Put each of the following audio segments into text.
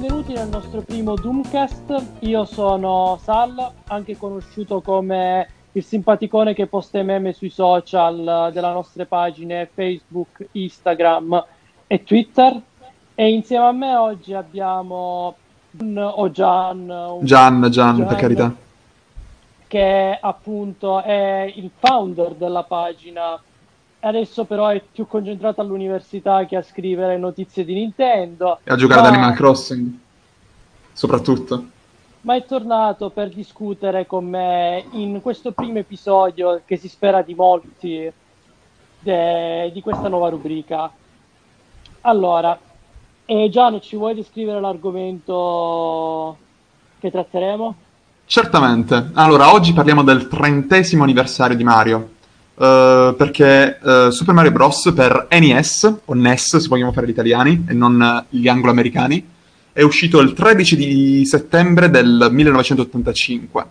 benvenuti nel nostro primo Doomcast. Io sono Sal, anche conosciuto come il simpaticone che posta i meme sui social delle nostre pagine Facebook, Instagram e Twitter. E insieme a me oggi abbiamo un, o Gian, un- Gian, Gian, per carità. che appunto è il founder della pagina. Adesso però è più concentrato all'università che a scrivere notizie di Nintendo. E a giocare Ma- ad Animal Crossing. Soprattutto. ma è tornato per discutere con me in questo primo episodio che si spera di molti de- di questa nuova rubrica. Allora, eh, Giano, ci vuoi descrivere l'argomento che tratteremo? Certamente. Allora, oggi parliamo del trentesimo anniversario di Mario. Eh, perché eh, Super Mario Bros. per NES, o NES se vogliamo fare gli italiani, e non eh, gli anglo-americani, è uscito il 13 di settembre del 1985.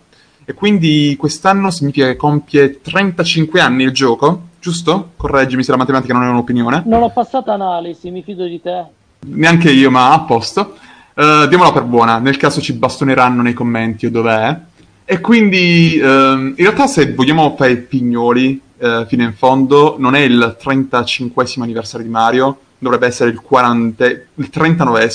E quindi quest'anno significa che compie 35 anni il gioco, giusto? Correggimi se la matematica non è un'opinione. Non ho passato analisi, mi fido di te. Neanche io, ma a posto. Eh, diamola per buona, nel caso ci bastoneranno nei commenti o dov'è. E quindi, ehm, in realtà, se vogliamo fare i pignoli eh, fino in fondo, non è il 35 anniversario di Mario, dovrebbe essere il, 40, il 39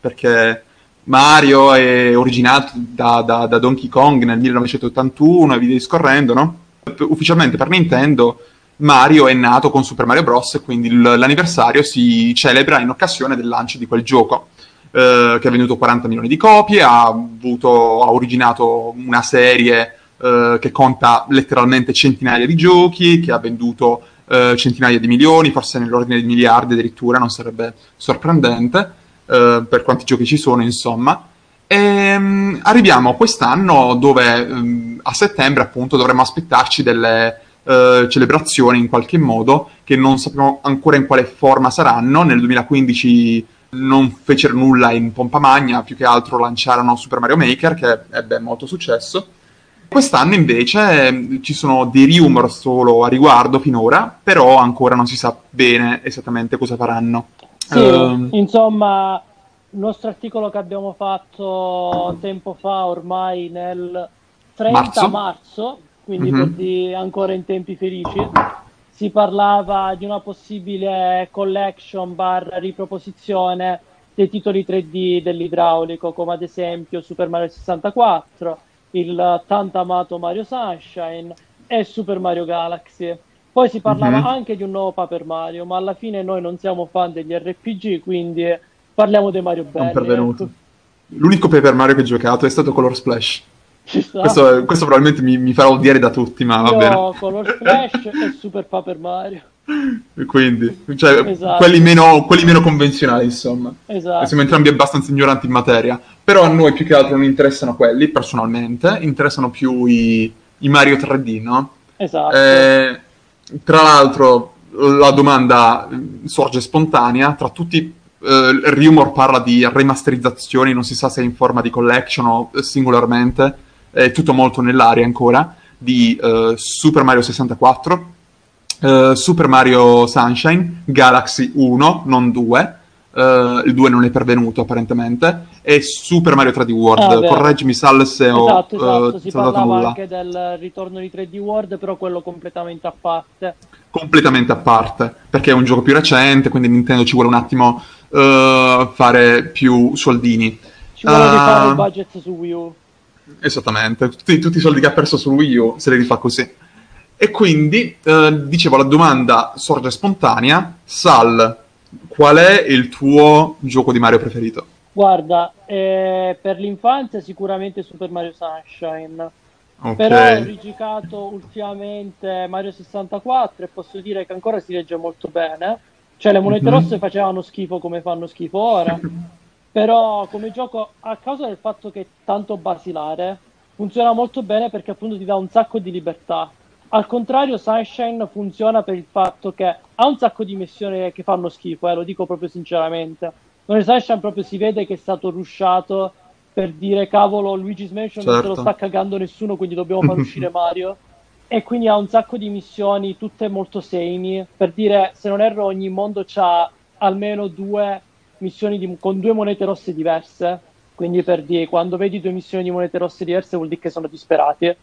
perché Mario è originato da, da- da Donkey Kong nel 1981 e via discorrendo, no? Ufficialmente per Nintendo Mario è nato con Super Mario Bros. e quindi l'anniversario si celebra in occasione del lancio di quel gioco, eh, che ha venduto 40 milioni di copie, ha, avuto, ha originato una serie eh, che conta letteralmente centinaia di giochi, che ha venduto eh, centinaia di milioni, forse nell'ordine di miliardi addirittura, non sarebbe sorprendente eh, per quanti giochi ci sono, insomma. E, mm, arriviamo a quest'anno dove mm, a settembre appunto dovremmo aspettarci delle eh, celebrazioni in qualche modo che non sappiamo ancora in quale forma saranno. Nel 2015 non fecero nulla in pompa magna, più che altro lanciarono Super Mario Maker che ebbe molto successo. Quest'anno invece eh, ci sono dei rumor solo a riguardo finora, però ancora non si sa bene esattamente cosa faranno. Sì, Ehm, insomma, il nostro articolo che abbiamo fatto tempo fa, ormai nel 30 Marzo. marzo, quindi Mhm. per di- ancora in tempi felici, si parlava di una possibile collection bar riproposizione dei titoli 3D dell'idraulico, come ad esempio Super Mario 64, il tanto amato Mario Sunshine e Super Mario Galaxy. Poi si parlava Mhm. anche di un nuovo Paper Mario, ma alla fine noi non siamo fan degli RPG, quindi parliamo dei Mario non belli. pervenuto. ecco. L'unico Paper Mario che ho giocato è stato Color Splash. Questo, questo probabilmente mi, mi farà odiare da tutti, ma va Io bene. Color Splash e Super Paper Mario. Quindi, cioè, Esatto. quelli, meno, quelli meno convenzionali, insomma. Esatto. Siamo entrambi abbastanza ignoranti in materia. Però a noi più che altro non interessano quelli, personalmente. Interessano più i, i Mario 3D, no? Esatto. Eh, tra l'altro, la domanda eh, sorge spontanea. Tra tutti, il rumor parla di remasterizzazioni, non si sa se in forma di collection o eh, singolarmente. È tutto molto nell'aria ancora. Di eh, Super Mario 64, eh, Super Mario Sunshine, Galaxy 1, non 2. Eh, il 2 non è pervenuto apparentemente. E Super Mario 3D World. Ah. Correggimi, Sal, se ho Esatto, esatto, eh, si parlava nulla. anche del ritorno di 3D World, però quello completamente a parte. completamente a parte, perché è un gioco più recente, quindi Nintendo ci vuole un attimo eh, fare più soldini. Ci vuole rifare il budget su Wii U. Esattamente, tutti, tutti i soldi che ha perso su Wii U se li rifà così. E quindi, eh, dicevo, la domanda sorge spontanea. Sal, qual è il tuo gioco di Mario preferito? Guarda, eh, per l'infanzia sicuramente Super Mario Sunshine, Ok, però ho rigiocato ultimamente Mario 64 e posso dire che ancora si legge molto bene. Cioè le monete Mhm. rosse facevano schifo come fanno schifo ora, però come gioco, a causa del fatto che è tanto basilare, funziona molto bene perché appunto ti dà un sacco di libertà. Al contrario, Sunshine funziona per il fatto che ha un sacco di missioni che fanno schifo, eh, lo dico proprio sinceramente. Nel Sunshine proprio si vede che è stato rushato per dire cavolo Luigi's Mansion non se lo Certo. sta cagando nessuno, quindi dobbiamo far uscire Mario. E quindi ha un sacco di missioni, tutte molto samey. Per dire, se non erro, ogni mondo ha almeno due missioni di, con due monete rosse diverse. Quindi per dire, quando vedi due missioni di monete rosse diverse vuol dire che sono disperati.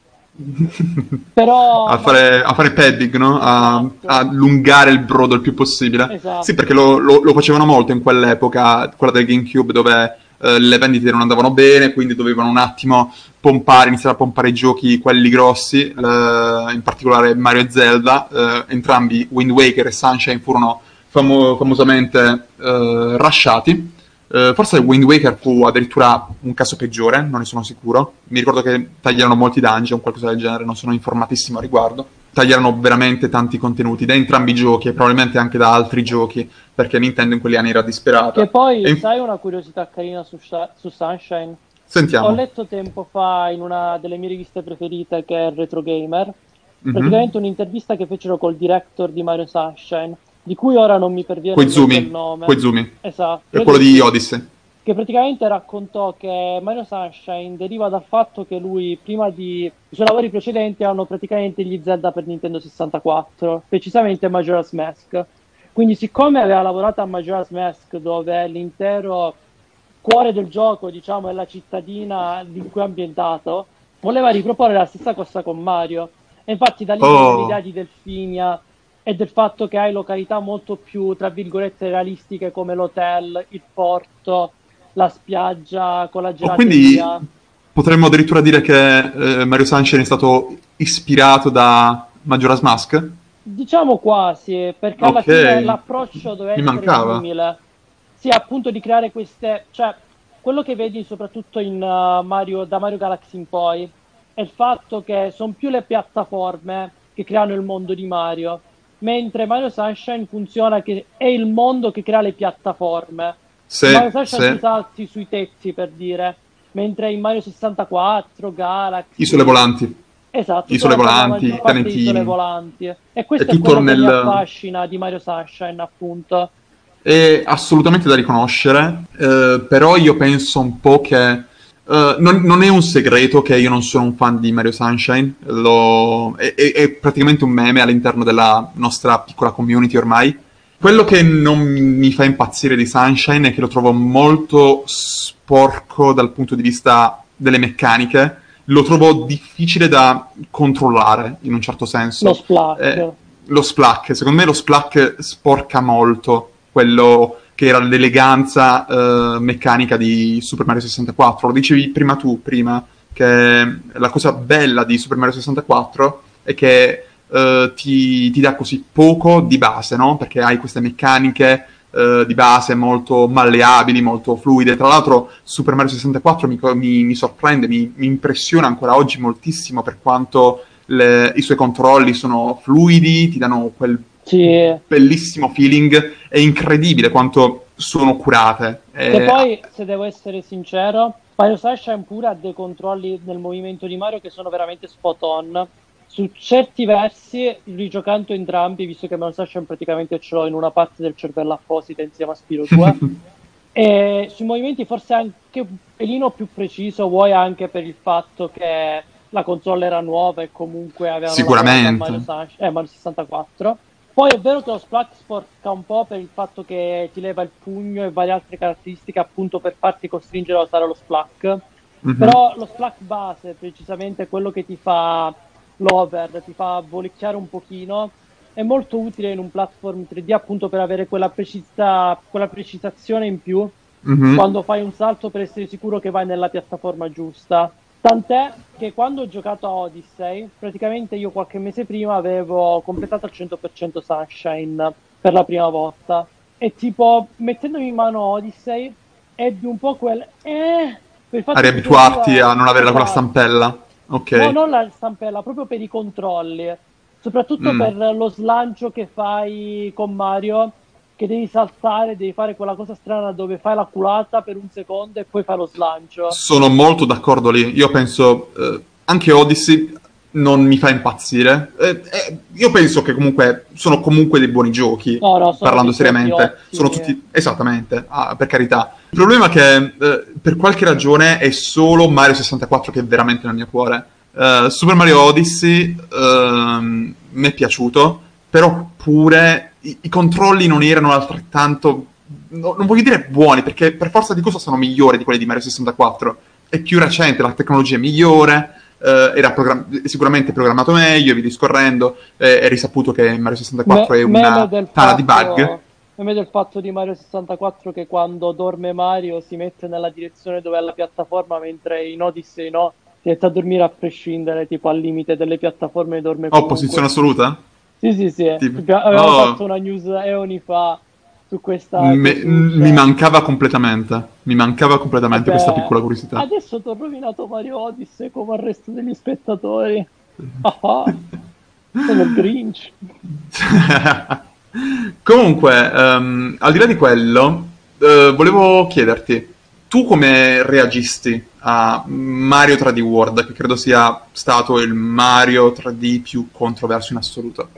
Però... a, fare, a fare padding, no? A, esatto. a, allungare il brodo il più possibile. Esatto. Sì, perché lo, lo, lo, facevano molto in quell'epoca, quella del GameCube, dove eh, le vendite non andavano bene, quindi dovevano un attimo pompare, iniziare a pompare i giochi, quelli grossi, eh, in particolare Mario e Zelda. Eh, entrambi, Wind Waker e Sunshine, furono famo- famosamente eh, rushati Uh, forse Wind Waker fu addirittura un caso peggiore, non ne sono sicuro. Mi ricordo che tagliarono molti dungeon, qualcosa del genere, non sono informatissimo a riguardo. Tagliarono veramente tanti contenuti da entrambi i giochi e probabilmente anche da altri giochi, perché Nintendo in quegli anni era disperata. E poi, e... sai una curiosità carina su, su Sunshine? Sentiamo. Ho letto tempo fa in una delle mie riviste preferite, che è Retro Gamer, mm-hmm. praticamente un'intervista che fecero col director di Mario Sunshine di cui ora non mi perviene il nome. Koizumi. Esatto. È quello di Odyssey. Che praticamente raccontò che Mario Sunshine deriva dal fatto che lui, prima di... i suoi lavori precedenti erano praticamente gli Zelda per Nintendo 64, precisamente Majora's Mask. Quindi siccome aveva lavorato a Majora's Mask, dove l'intero cuore del gioco, diciamo, è la cittadina in cui è ambientato, voleva riproporre la stessa cosa con Mario. E infatti da lì oh. l'idea di Delfinia e del fatto che hai località molto più, tra virgolette, realistiche come l'hotel, il porto, la spiaggia con la gelateria. quindi potremmo addirittura dire che eh, Mario Sunshine è stato ispirato da Majora's Mask? Diciamo quasi, perché alla okay. fine l'approccio deve Mi essere mancava. simile. Sì, appunto di creare queste... Cioè, quello che vedi soprattutto in uh, Mario, da Mario Galaxy in poi è il fatto che sono più le piattaforme che creano il mondo di Mario mentre Mario Sunshine funziona che è il mondo che crea le piattaforme. Sì, Mario Sunshine sì. ti salti sui tetti per dire, mentre in Mario 64, Galaxy... Isole volanti. Esatto, isole volanti, pianetini. Isole volanti. E questo è, è quello nel... che affascina di Mario Sunshine, appunto. È assolutamente da riconoscere, eh, però io penso un po' che Uh, non, non, è un segreto che io non sono un fan di Mario Sunshine, lo, è, è, è, praticamente un meme all'interno della nostra piccola community ormai. Quello che non mi fa impazzire di Sunshine è che lo trovo molto sporco dal punto di vista delle meccaniche, lo trovo difficile da controllare in un certo senso. Lo splack. Eh, lo splack, secondo me lo splack sporca molto quello che era l'eleganza uh, meccanica di Super Mario 64. Lo dicevi prima tu, prima, che la cosa bella di Super Mario 64 è che uh, ti, ti, dà così poco di base, no? Perché hai queste meccaniche uh, di base molto malleabili, molto fluide. Tra l'altro Super Mario 64 mi, mi, mi sorprende, mi, mi, impressiona ancora oggi moltissimo per quanto le, i suoi controlli sono fluidi, ti danno quel sì. bellissimo feeling, è incredibile quanto sono curate. E poi, se devo essere sincero, Mario Sunshine pure ha dei controlli nel movimento di Mario che sono veramente spot on. Su certi versi, rigiocando entrambi, visto che Mario Sunshine praticamente ce l'ho in una parte del cervello apposita insieme a Spiro 2, e sui movimenti forse anche un pelino più preciso, vuoi anche per il fatto che la console era nuova e comunque aveva Sicuramente. Mario, Sunshine, eh, Mario 64 poi è vero che lo splack sporca un po' per il fatto che ti leva il pugno e varie altre caratteristiche appunto per farti costringere a usare lo splack. Mm-hmm. Però lo splack base, precisamente quello che ti fa l'over, ti fa volicchiare un pochino, è molto utile in un platform 3D appunto per avere quella, precisa, quella precisazione in più mm-hmm. quando fai un salto per essere sicuro che vai nella piattaforma giusta. Tant'è che quando ho giocato a Odyssey, praticamente io qualche mese prima avevo completato al 100% Sunshine per la prima volta. E tipo, mettendomi in mano Odyssey, ebbi un po' quel... Eh, per a riabituarti a non avere quella stampella. Ok. No, non la stampella, proprio per i controlli. Soprattutto mm. per lo slancio che fai con Mario che devi saltare, devi fare quella cosa strana dove fai la culata per un secondo e poi fai lo slancio. Sono molto d'accordo lì. Io penso eh, anche Odyssey non mi fa impazzire. Eh, eh, io penso che comunque sono comunque dei buoni giochi. No, no, parlando seriamente, sono tutti esattamente, ah, per carità. Il problema è che eh, per qualche ragione è solo Mario 64 che è veramente nel mio cuore. Uh, Super Mario Odyssey uh, mi è piaciuto, però pure i, i controlli non erano altrettanto no, non voglio dire buoni, perché per forza di cosa sono migliori di quelli di Mario 64. È più recente, la tecnologia è migliore, eh, era program- sicuramente programmato meglio, e via discorrendo, eh, è risaputo che Mario 64 Me- è una tana di fatto- bug. meme del fatto di Mario 64 che quando dorme Mario si mette nella direzione dove è la piattaforma, mentre in Odyssey no, si mette a dormire a prescindere, tipo al limite delle piattaforme dorme Oh, comunque. posizione assoluta? Sì, sì, sì. Tipo- Abbiamo- Avevamo Oh. fatto una news eoni fa su questa... Me- su- mi mancava completamente. Mi mancava completamente Vabbè, questa piccola curiosità. Adesso ti ho rovinato Mario Odyssey come il resto degli spettatori. Ah, ah. Sono il Grinch. Comunque, ehm, al di là di quello, eh, volevo chiederti, tu come reagisti a Mario 3D World, che credo sia stato il Mario 3D più controverso in assoluto?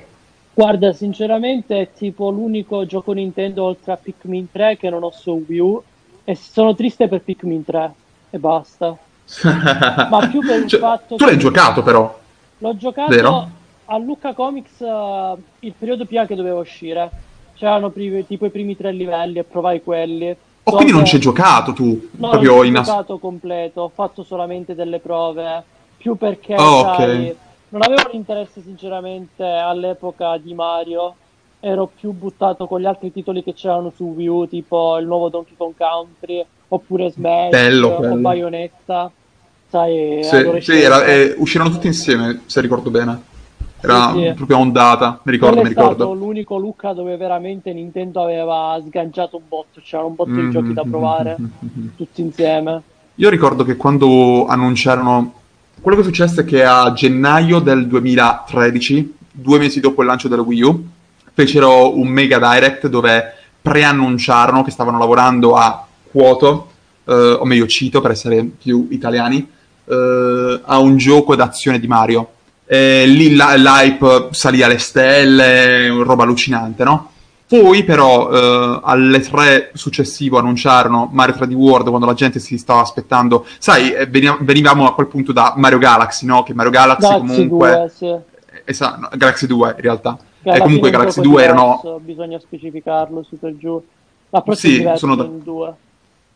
Guarda, sinceramente è tipo l'unico gioco Nintendo oltre a Pikmin 3 che non ho su Wii U e sono triste per Pikmin 3 e basta. Ma più per il Cioè, fatto tu che- l'hai giocato però, L'ho giocato Vero? a Lucca Comics eh, il periodo prima che doveva uscire. C'erano pri- tipo i primi tre livelli e provai quelli. o quindi non ci hai giocato tu, No, proprio non ho in giocato completo, ho fatto solamente delle prove, più perché Oh, sai, ok. Non avevo l'interesse sinceramente all'epoca di Mario, ero più buttato con gli altri titoli che c'erano su Wii U, tipo il nuovo Donkey Kong Country, oppure Smash Bello o quello. Bayonetta, sai, Sì, adolescenza. sì, era- eh, uscirono tutti insieme, se ricordo bene. Era Sì, sì. proprio ondata, mi ricordo, mi è stato ricordo. l'unico Lucca dove veramente Nintendo aveva sganciato un botto, c'erano un botto di Mm, giochi da mm, provare, mm, mm, mm. tutti insieme. Io ricordo che quando annunciarono quello che successe è che a gennaio del 2013, due mesi dopo il lancio della Wii U, fecero un mega direct dove preannunciarono che stavano lavorando a Quoto, eh, o meglio Cito per essere più italiani, eh, a un gioco d'azione di Mario. E lì l'hype salì alle stelle, roba allucinante, no? Poi però eh, alle tre successivo annunciarono Mario 3D World quando la gente si stava aspettando, sai, eh, venivamo a quel punto da Mario Galaxy, no? Che Mario Galaxy Galaxy comunque... 2, sì. Esatto, no, Galaxy 2 in realtà. Che E alla comunque Galaxy gioco 2 erano... diverso, bisogna specificarlo su per giù. L'approccio Sì, è diverso sono da- in due.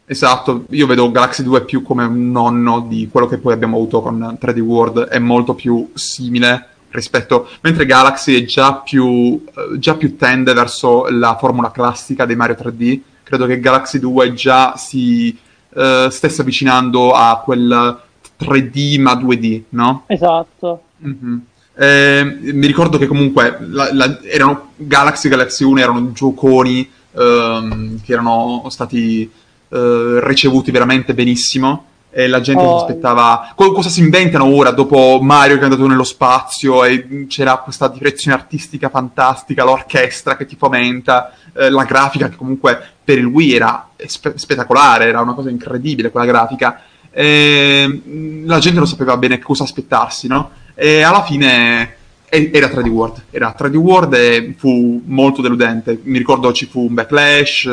Esatto, io vedo Galaxy 2 più come un nonno di quello che poi abbiamo avuto con 3D World, è molto più simile rispetto... Mentre Galaxy è già più, eh, già più tende verso la formula classica dei Mario 3D, credo che Galaxy 2 già si eh, stesse avvicinando a quel 3D ma 2D, no? Esatto. Mhm. Eh, mi ricordo che comunque la- la- erano Galaxy e Galaxy 1 erano gioconi ehm, che erano stati eh, ricevuti veramente benissimo e la gente Oh, si aspettava co- cosa si inventano ora dopo Mario che è andato nello spazio e c'era questa direzione artistica fantastica, l'orchestra che ti fomenta, eh, la grafica che comunque per il Wii era spe- spettacolare, era una cosa incredibile quella grafica. E, mh, la gente non sapeva bene cosa aspettarsi, no? E alla fine era 3D World, era 3D World e fu molto deludente. Mi ricordo ci fu un backlash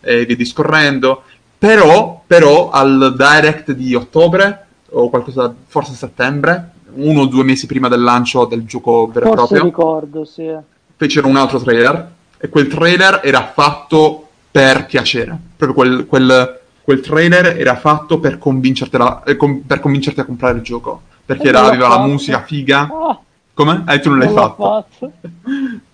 eh, e via discorrendo. Però, però al direct di ottobre o qualcosa, forse settembre, uno o due mesi prima del lancio del gioco vero e proprio, ricordo, sì. fecero un altro trailer e quel trailer era fatto per piacere. Proprio quel, quel- quel trailer era fatto per convincerti, la- eh, com- per convincerti a comprare il gioco. Perché era- aveva la fatto. musica figa. Ah, Come? Eh, tu non l'hai non fatto. fatto.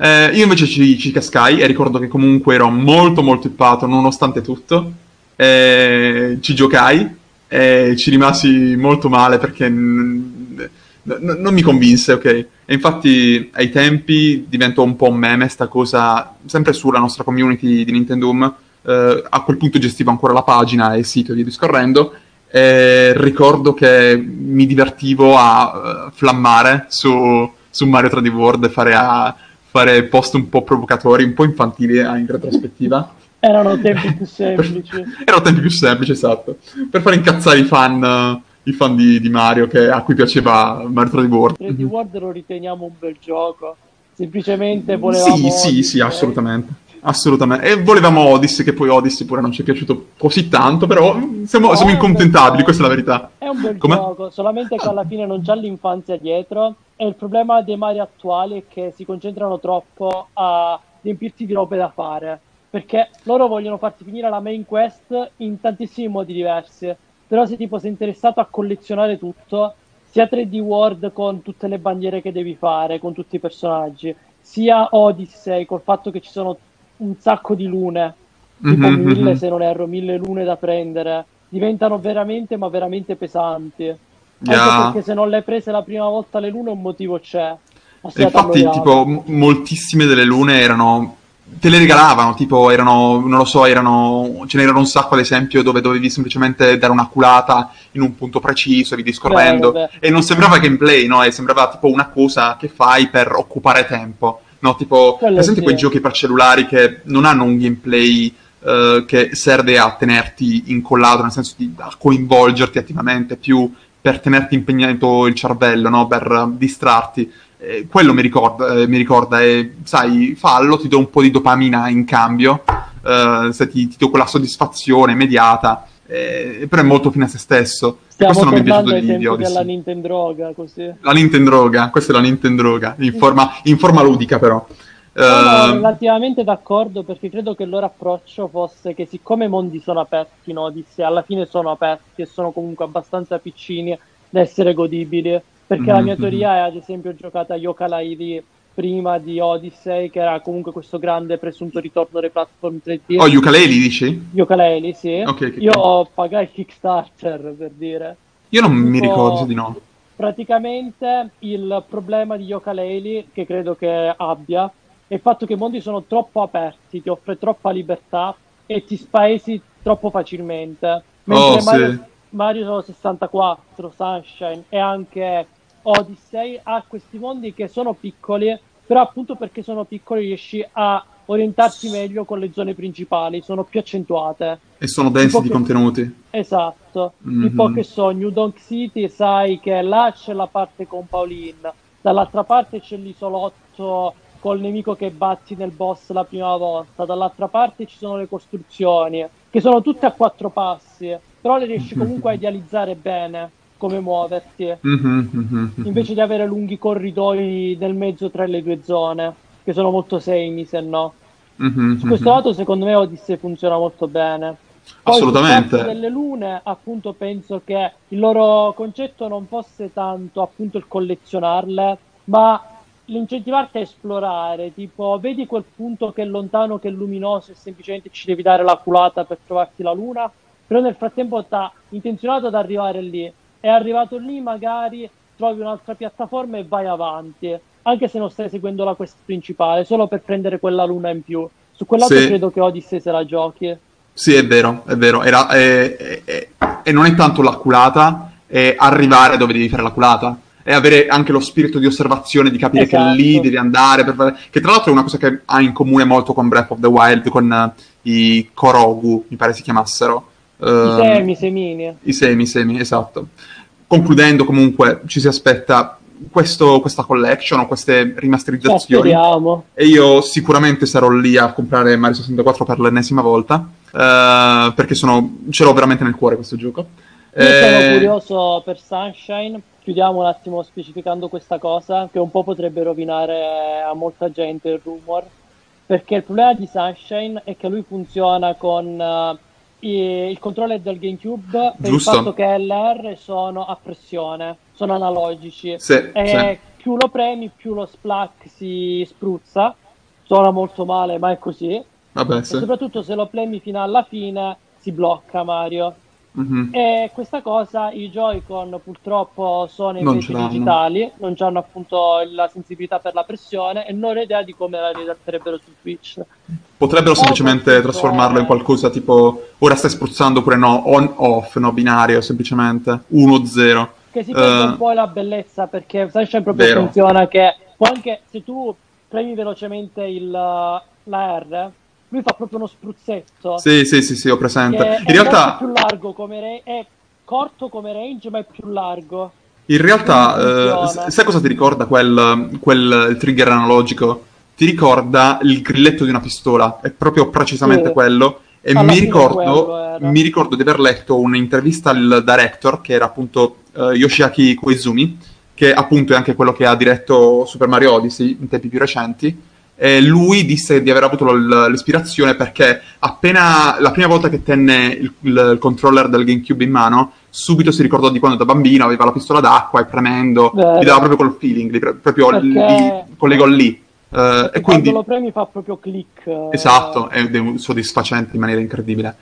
Eh, io invece ci, ci cascai e ricordo che comunque ero molto molto ippato nonostante tutto. Eh, ci giocai e ci rimasi molto male perché n- n- non mi convinse, ok? E infatti ai tempi diventò un po' un meme sta cosa, sempre sulla nostra community di Nintendo eh, a quel punto gestivo ancora la pagina e il sito e via discorrendo. E ricordo che mi divertivo a eh, flammare su, su Mario 3D World e fare, a- fare post un po' provocatori, un po' infantili eh, in retrospettiva. Erano tempi più semplici. Erano tempi più semplici, esatto. Per far incazzare i fan, i fan di, di Mario che- a cui piaceva Mario 3D World. 3D World lo riteniamo un bel gioco. Semplicemente volevamo. Sì, sì, sì, assolutamente. Assolutamente. E volevamo Odyssey, che poi Odyssey pure non ci è piaciuto così tanto, però siamo, No, siamo incontentabili, questa è la verità. È un bel Come? gioco, solamente che alla fine non c'ha l'infanzia dietro. E il problema dei Mario attuali è che si concentrano troppo a riempirti di robe da fare. perché loro vogliono farti finire la main quest in tantissimi modi diversi. Però se tipo sei interessato a collezionare tutto, sia 3D World con tutte le bandiere che devi fare, con tutti i personaggi, sia Odyssey col fatto che ci sono un sacco di lune, tipo Mhm, mille mhm. se non erro, mille lune da prendere, diventano veramente ma veramente pesanti. Anche Yeah. perché se non le hai prese la prima volta le lune un motivo c'è. E infatti, tipo, m- moltissime delle lune erano. Te le regalavano, tipo, erano, non lo so, erano. Ce n'erano un sacco, ad esempio, dove dovevi semplicemente dare una culata in un punto preciso, e via discorrendo. Vero, vero. E non sembrava gameplay, no? E sembrava tipo una cosa che fai per occupare tempo. No, tipo, Quello presente quei giochi per cellulari che non hanno un gameplay eh, che serve a tenerti incollato, nel senso di a coinvolgerti attivamente, più per tenerti impegnato il cervello, no? Per distrarti. Eh, quello mi ricorda, eh, mi ricorda e sai, fallo, ti do un po' di dopamina in cambio, eh, se ti, ti do quella soddisfazione immediata, eh, però è molto fine a se stesso. Stiamo questo non mi è piaciuto di, di Odyssey. della Nintendroga, così. La Nintendroga, questa è la Nintendroga, in forma, in forma ludica però. Sono Eh, relativamente d'accordo perché credo che il loro approccio fosse che siccome i mondi sono aperti in Odyssey, alla fine sono aperti e sono comunque abbastanza piccini da essere godibili. Perché la mia Mhm. teoria è ad esempio giocata a Yooka-Laylee prima di Odyssey, che era comunque questo grande presunto ritorno delle platform 3D. oh, ukulele dici? Yooka-Laylee, sì. Ok, ok, Io ok. pagai Kickstarter per dire. Io non mi Tipo, ricordo se di no. Praticamente il problema di Yooka-Laylee, che credo che abbia, è il fatto che i mondi sono troppo aperti, ti offre troppa libertà e ti spaesi troppo facilmente. Mentre Oh, Mario, sì. Mario 64, Sunshine e anche Odyssey ha questi mondi che sono piccoli, però appunto perché sono piccoli riesci a orientarti meglio con le zone principali, sono più accentuate. E sono densi di che- contenuti. Esatto, Mhm. tipo che so, New Donk City, sai che là c'è la parte con Pauline, dall'altra parte c'è l'isolotto col nemico che batti nel boss la prima volta, dall'altra parte ci sono le costruzioni, che sono tutte a quattro passi, però le riesci comunque a idealizzare bene come muoverti, Mhm, mhm, mhm. invece di avere lunghi corridoi nel mezzo tra le due zone, che sono molto semi se no. Su questo lato secondo me Odyssey funziona molto bene. Poi Assolutamente. delle lune, appunto, penso che il loro concetto non fosse tanto appunto il collezionarle, ma l'incentivarti a esplorare, tipo, vedi quel punto che è lontano, che è luminoso e semplicemente ci devi dare la culata per trovarti la luna, però nel frattempo t'ha intenzionato ad arrivare lì, è arrivato lì, magari trovi un'altra piattaforma e vai avanti, anche se non stai seguendo la quest principale, solo per prendere quella luna in più. Su quel lato Sì. credo che Odyssey se la giochi. Sì, è vero, è vero. Era- è- è- è- e non è tanto la culata, è arrivare dove devi fare la culata. E avere anche lo spirito di osservazione, di capire Esatto. che lì devi andare. Per Che tra l'altro è una cosa che ha in comune molto con Breath of the Wild, con eh, i Korogu, mi pare si chiamassero. I Ehm, semi, i semini. I semi, semi, esatto. Concludendo, comunque, ci si aspetta questo- questa collection o queste rimasterizzazioni. speriamo. E io sicuramente sarò lì a comprare Mario 64 per l'ennesima volta. eh, perché sono, ce l'ho veramente nel cuore questo gioco. Io sono Eh, curioso per Sunshine. Chiudiamo un attimo specificando questa cosa, che un po' potrebbe rovinare a molta gente il rumor. Perché il problema di Sunshine è che lui funziona con i- il controller del GameCube per Giusto. il fatto che LR sono a pressione, sono analogici. Sì, e più lo premi, più lo splack si spruzza. Suona molto male, ma è così. Vabbè, E sì. soprattutto se lo premi fino alla fine si blocca Mario. Mhm. E questa cosa i Joy-Con purtroppo sono Non invece ce l'hanno. digitali, non hanno appunto la sensibilità per la pressione e non ho idea di come la riadatterebbero su Twitch. Potrebbero Oh, semplicemente questo- trasformarlo in qualcosa tipo ora stai spruzzando oppure no, on-off, no, binario semplicemente, 1-0. Che si perde Eh, un po' la bellezza perché Sunshine proprio Vero. funziona che può anche se tu premi velocemente il, la R, lui fa proprio uno spruzzetto. Sì, sì, sì, sì, ho presente. che è In realtà, più largo come range, è corto come range ma è più largo. In realtà, eh, sai cosa ti ricorda quel, quel trigger analogico? Ti ricorda il grilletto di una pistola, è proprio precisamente Sì. quello. E mi ricordo, mi ricordo di aver letto un'intervista al director, che era appunto eh, Yoshiaki Koizumi, che appunto è anche quello che ha diretto Super Mario Odyssey in tempi più recenti, E lui disse di aver avuto l'ispirazione perché appena la prima volta che tenne il, il, controller del GameCube in mano, subito si ricordò di quando da bambino aveva la pistola d'acqua e premendo, Vero. gli dava proprio quel feeling, lì, proprio Perché- lì, collegò lì. Eh, e quindi, Quando lo premi fa proprio click. eh. esatto, ed è soddisfacente in maniera incredibile.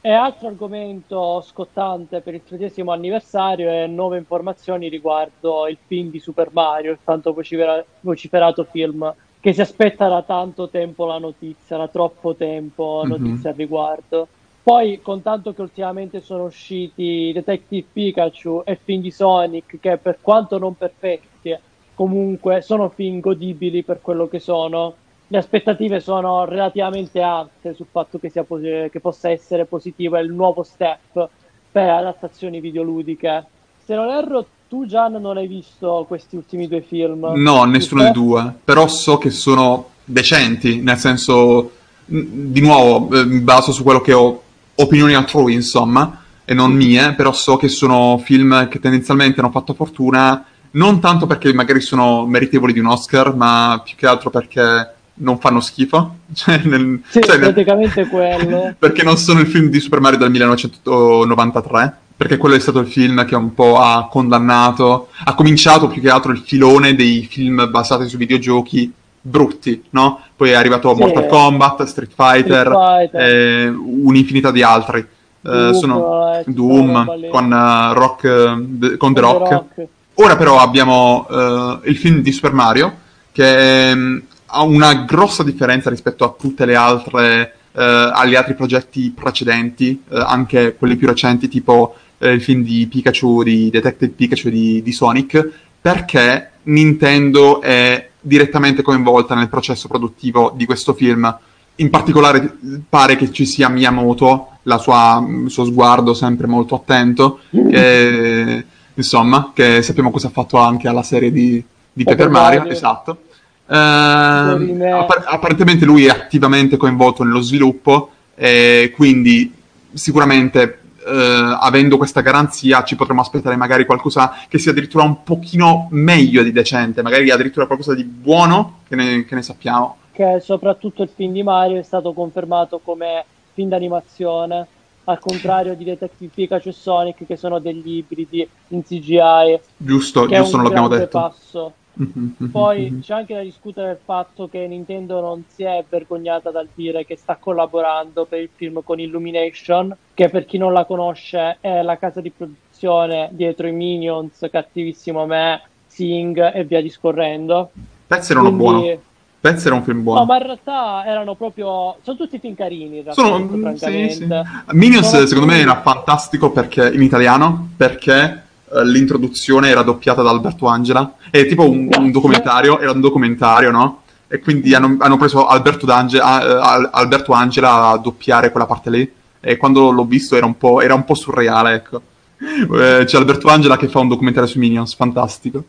E altro argomento scottante per il tredicesimo anniversario è nuove informazioni riguardo il film di Super Mario, il tanto vocifera- vociferato film che si aspetta da tanto tempo la notizia, da troppo tempo Mhm. notizia al riguardo. Poi, con tanto che ultimamente sono usciti Detective Pikachu e film di Sonic, che per quanto non perfetti, comunque sono film godibili per quello che sono, le aspettative sono relativamente alte sul fatto che, sia che possa essere positivo, è il nuovo step per adattazioni videoludiche. Se non erro, tu Gian non hai visto questi ultimi due film? No, nessuno dei due, però so che sono decenti, nel senso, di nuovo, eh, mi baso su quello che ho opinioni altrui, insomma, e non mie, però so che sono film che tendenzialmente hanno fatto fortuna, non tanto perché magari sono meritevoli di un Oscar, ma più che altro perché non fanno schifo. Cioè, nel- Sì, cioè, nel- praticamente quello. perché non sono il film di Super Mario del 1993, perché quello è stato il film che un po' ha condannato, ha cominciato più che altro il filone dei film basati su videogiochi brutti, no? Poi è arrivato Sì. Mortal Kombat, Street Fighter, Street Fighter. e un'infinità di altri. Eh, Doom, sono eh, tutta Doom con, eh, Rock, eh, de- con The Rock. Rock. Ora però abbiamo eh, il film di Super Mario che ehm, ha una grossa differenza rispetto a tutte le altre eh, agli altri progetti precedenti, eh, anche quelli più recenti, tipo eh, il film di Pikachu, di Detective Pikachu di, di Sonic, perché Nintendo è direttamente coinvolta nel processo produttivo di questo film. In particolare pare che ci sia Miyamoto, la sua- il suo sguardo sempre molto attento, che, insomma, che sappiamo cosa ha fatto anche alla serie di, di Paper Mario, Mario. esatto. Dorime. appar- apparentemente lui è attivamente coinvolto nello sviluppo e quindi sicuramente eh, avendo questa garanzia ci potremmo aspettare magari qualcosa che sia addirittura un pochino meglio di decente, magari addirittura qualcosa di buono che ne, che ne sappiamo. che soprattutto il film di Mario è stato confermato come film d'animazione, al contrario di Detective Pikachu e Sonic che sono degli ibridi in CGI, Giusto, giusto non l'abbiamo detto. passo. Poi c'è anche da discutere il fatto che Nintendo non si è vergognata dal dire che sta collaborando per il film con Illumination, che per chi non la conosce è la casa di produzione dietro i Minions, Cattivissimo Me, Sing e via discorrendo. Pezzi erano Quindi- buono. Pezzi era un film buono. No, ma in realtà erano proprio. Sono tutti film carini, in realtà, Sono- sì, sì. Minions Sono secondo me era fantastico perché in italiano perché l'introduzione era doppiata da Alberto Angela è tipo un, un documentario era un documentario no? e quindi hanno, hanno preso Alberto, ah, eh, Al- Alberto Angela a doppiare quella parte lì e quando l'ho visto era un po', era un po' surreale ecco Eh, c'è Alberto Angela che fa un documentario su Minions fantastico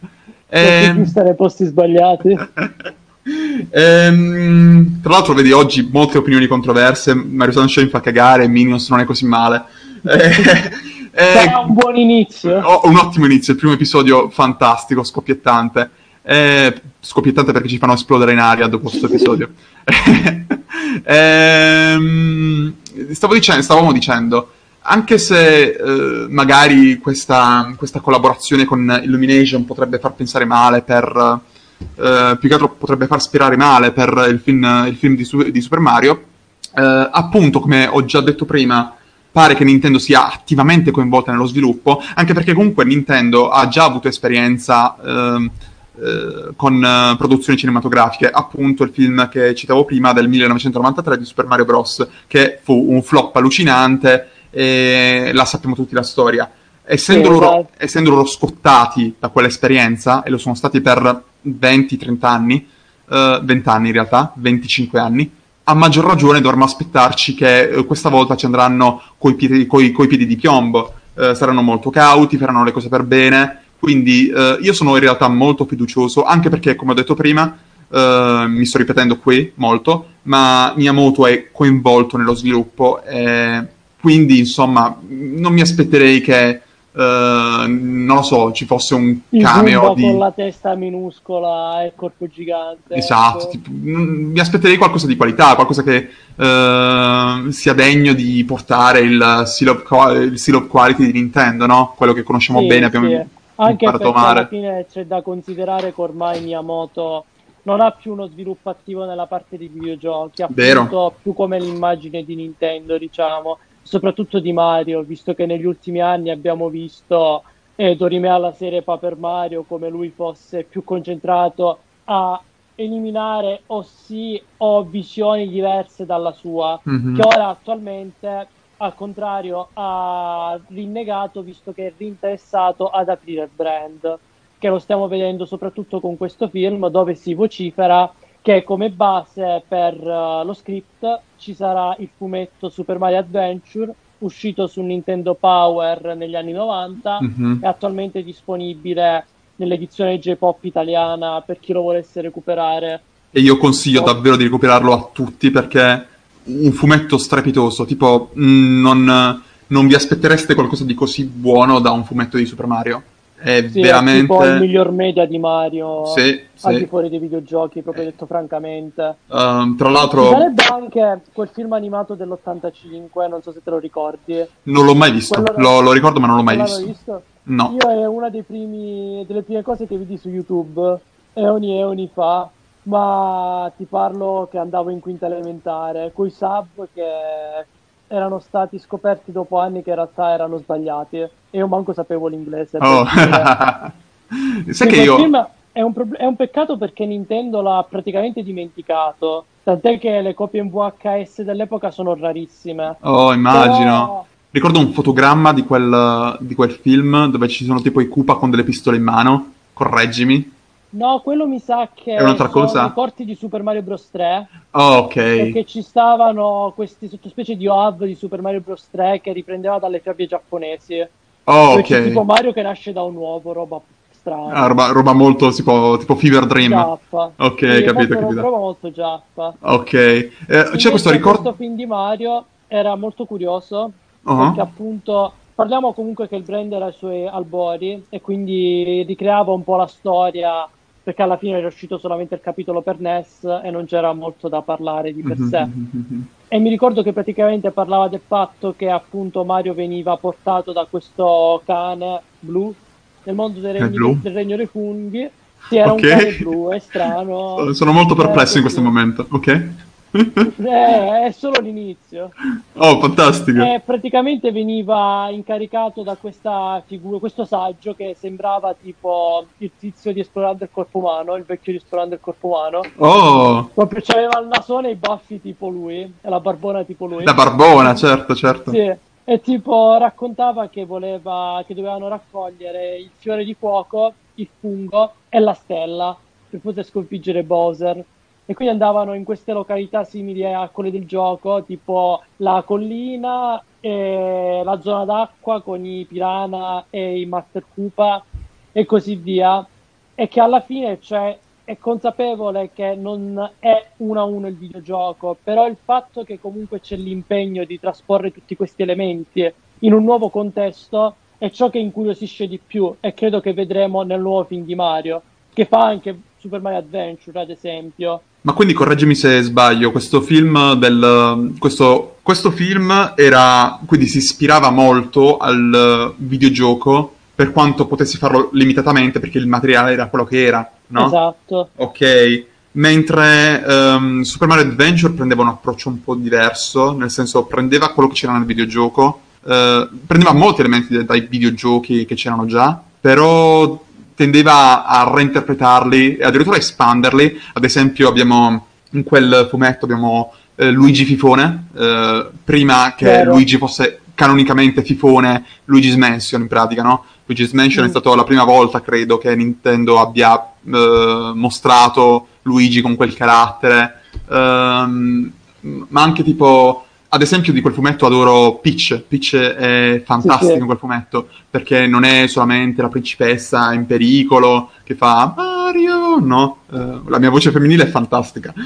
Perché Ehm, chi sta nei posti sbagliati. Ehm, tra l'altro, vedi oggi molte opinioni controverse. Mario Sunshine fa cagare, Minions non è così male. Eh, eh, un buon inizio. ho- un ottimo inizio, il primo episodio fantastico, scoppiettante. Eh, scoppiettante perché ci fanno esplodere in aria dopo questo episodio. Ehm, stavo dicendo, stavamo dicendo, anche se eh, magari questa, questa collaborazione con Illumination potrebbe far pensare male per... eh, più che altro potrebbe far sperare male per il film, il film di, di Super Mario, eh, appunto, come ho già detto prima, pare che Nintendo sia attivamente coinvolta nello sviluppo, anche perché comunque Nintendo ha già avuto esperienza ehm, eh, con eh, produzioni cinematografiche, appunto il film che citavo prima del 1993 di Super Mario Bros., che fu un flop allucinante e la sappiamo tutti la storia. Essendo, loro, esatto. essendo loro scottati da quell'esperienza, e lo sono stati per 20-30 anni, eh, 20 anni in realtà, 25 anni, a maggior ragione dovremmo aspettarci che eh, questa volta ci andranno coi piedi, coi- coi piedi di piombo, eh, saranno molto cauti, faranno le cose per bene, quindi eh, io sono in realtà molto fiducioso, anche perché, come ho detto prima, eh, mi sto ripetendo qui molto, ma Miyamoto è coinvolto nello sviluppo, e quindi insomma non mi aspetterei che Uh, non lo so, ci fosse un il cameo di... con la testa minuscola e il corpo gigante. Esatto, ecco. tipo, mm, mi aspetterei qualcosa di qualità, qualcosa che uh, sia degno di portare il seal, of, il seal, of, quality di Nintendo, no? Quello che conosciamo sì, bene, abbiamo sì. Anche perché alla fine c'è da considerare che ormai Miyamoto non ha più uno sviluppo attivo nella parte di videogiochi, ha Vero. più come l'immagine di Nintendo, diciamo soprattutto di Mario, visto che negli ultimi anni abbiamo visto eh, Dorime alla serie Paper Mario come lui fosse più concentrato a eliminare o sì o visioni diverse dalla sua, Mhm. che ora attualmente al contrario ha rinnegato visto che è rinteressato ad aprire il brand, che lo stiamo vedendo soprattutto con questo film dove si vocifera che come base per uh, lo script ci sarà il fumetto Super Mario Adventure uscito su Nintendo Power negli anni 90 Mhm. è attualmente disponibile nell'edizione J-Pop italiana per chi lo volesse recuperare. E io consiglio davvero di recuperarlo a tutti perché un fumetto strepitoso, tipo mm, non, non vi aspettereste qualcosa di così buono da un fumetto di Super Mario. È Sì, è veramente... tipo il miglior media di Mario Sì, al di sì. fuori dei videogiochi, proprio detto francamente. Um, tra Ci l'altro sarebbe anche quel film animato dell'85, non so se te lo ricordi. non l'ho mai visto, Quello- lo, lo ricordo ma non l'ho mai Non l'avevi visto. No. Io è una primi, delle prime cose che vidi su YouTube eoni eoni fa, ma ti parlo che andavo in quinta elementare, coi sub che erano stati scoperti dopo anni che in realtà erano sbagliati e io manco sapevo l'inglese. Oh. dire. Sai che io... film è un, prob- è un peccato perché Nintendo l'ha praticamente dimenticato, tant'è che le copie in VHS dell'epoca sono rarissime. Oh, immagino. Però- Ricordo un fotogramma di quel, di quel film dove ci sono tipo i Koopa con delle pistole in mano. Correggimi. No, quello mi sa che È un'altra sono cosa? i corti di Super Mario Bros. 3, Oh, ok. perché ci stavano queste sottospecie di OAV di Super Mario Bros. 3 che riprendeva dalle fiabe giapponesi. Oh, c'è tipo ok. Mario che nasce da un uovo, roba strana. Ah, roba, roba molto tipo, tipo Fever Dream. Giappa. Ok, Sì, capito, capito. Roba molto giappa. Ok. Eh, c'è questo ricordo... Questo film di Mario era molto curioso Ah. perché appunto parliamo comunque che il brand era ai suoi albori e quindi ricreava un po' la storia perché alla fine era uscito solamente il capitolo per NES e non c'era molto da parlare di per Mhm, sé. mhm, mhm. E mi ricordo che praticamente parlava del fatto che appunto Mario veniva portato da questo cane blu nel mondo del regno, del regno dei funghi. Sì, era Ok. un cane blu, è strano. Sono molto perplesso in questo momento. Ok. Eh, è solo l'inizio. Oh, fantastico. E praticamente veniva incaricato da questa figura, questo saggio che sembrava tipo il tizio di Esplorando il corpo umano, il vecchio di Esplorando il corpo umano. Oh, Proprio c'aveva il nasone e i baffi tipo lui, e la barbona tipo lui. la barbona, certo, certo. Sì, e tipo raccontava che voleva, che dovevano raccogliere il fiore di fuoco, il fungo e la stella per poter sconfiggere Bowser. E quindi andavano in queste località simili a quelle del gioco, tipo la collina e la zona d'acqua con i piranha e i Master Koopa e così via. E che alla fine cioè, è consapevole che non è uno a uno il videogioco, però il fatto che comunque c'è l'impegno di trasporre tutti questi elementi in un nuovo contesto è ciò che incuriosisce di più e credo che vedremo nel nuovo film di Mario, che fa anche Super Mario Adventure, ad esempio. Ma quindi correggimi se sbaglio, questo film del questo, questo film era quindi si ispirava molto al videogioco per quanto potessi farlo limitatamente perché il materiale era quello che era, no? Esatto. Ok, mentre ehm, Super Mario Adventure prendeva un approccio un po' diverso, nel senso prendeva quello che c'era nel videogioco, eh, prendeva molti elementi dai videogiochi che c'erano già, però tendeva a reinterpretarli e addirittura a espanderli. Ad esempio abbiamo in quel fumetto abbiamo eh, Luigi Fifone, eh, prima che Vero. Luigi fosse canonicamente Fifone, Luigi's Mansion in pratica, no? Luigi's Mansion Mm. è stata la prima volta, credo, che Nintendo abbia eh, mostrato Luigi con quel carattere. Ehm, ma anche tipo, ad esempio, di quel fumetto adoro Peach. Peach è fantastica Sì, sì. in quel fumetto perché non è solamente la principessa in pericolo che fa Mario, no, Eh, la mia voce femminile è fantastica.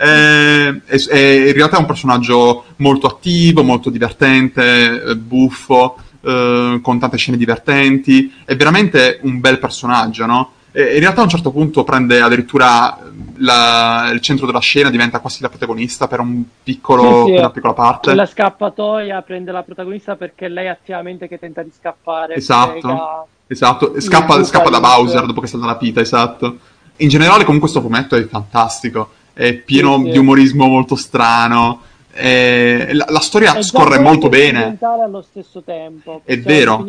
Eh, è- è- in realtà è un personaggio molto attivo, molto divertente, eh, buffo. eh, con tante scene divertenti, è veramente un bel personaggio, no? E in realtà a un certo punto prende addirittura la, il centro della scena, diventa quasi la protagonista per, un piccolo, sì, sì. per una piccola parte. La scappatoia prende la protagonista perché lei attivamente che tenta di scappare. Esatto, esatto. Scappa, scappa da Bowser dopo che è stata rapita, esatto. In generale comunque questo fumetto è fantastico, è pieno sì, di umorismo molto strano. Eh, la, la, storia è scorre molto bene. allo stesso tempo. È vero.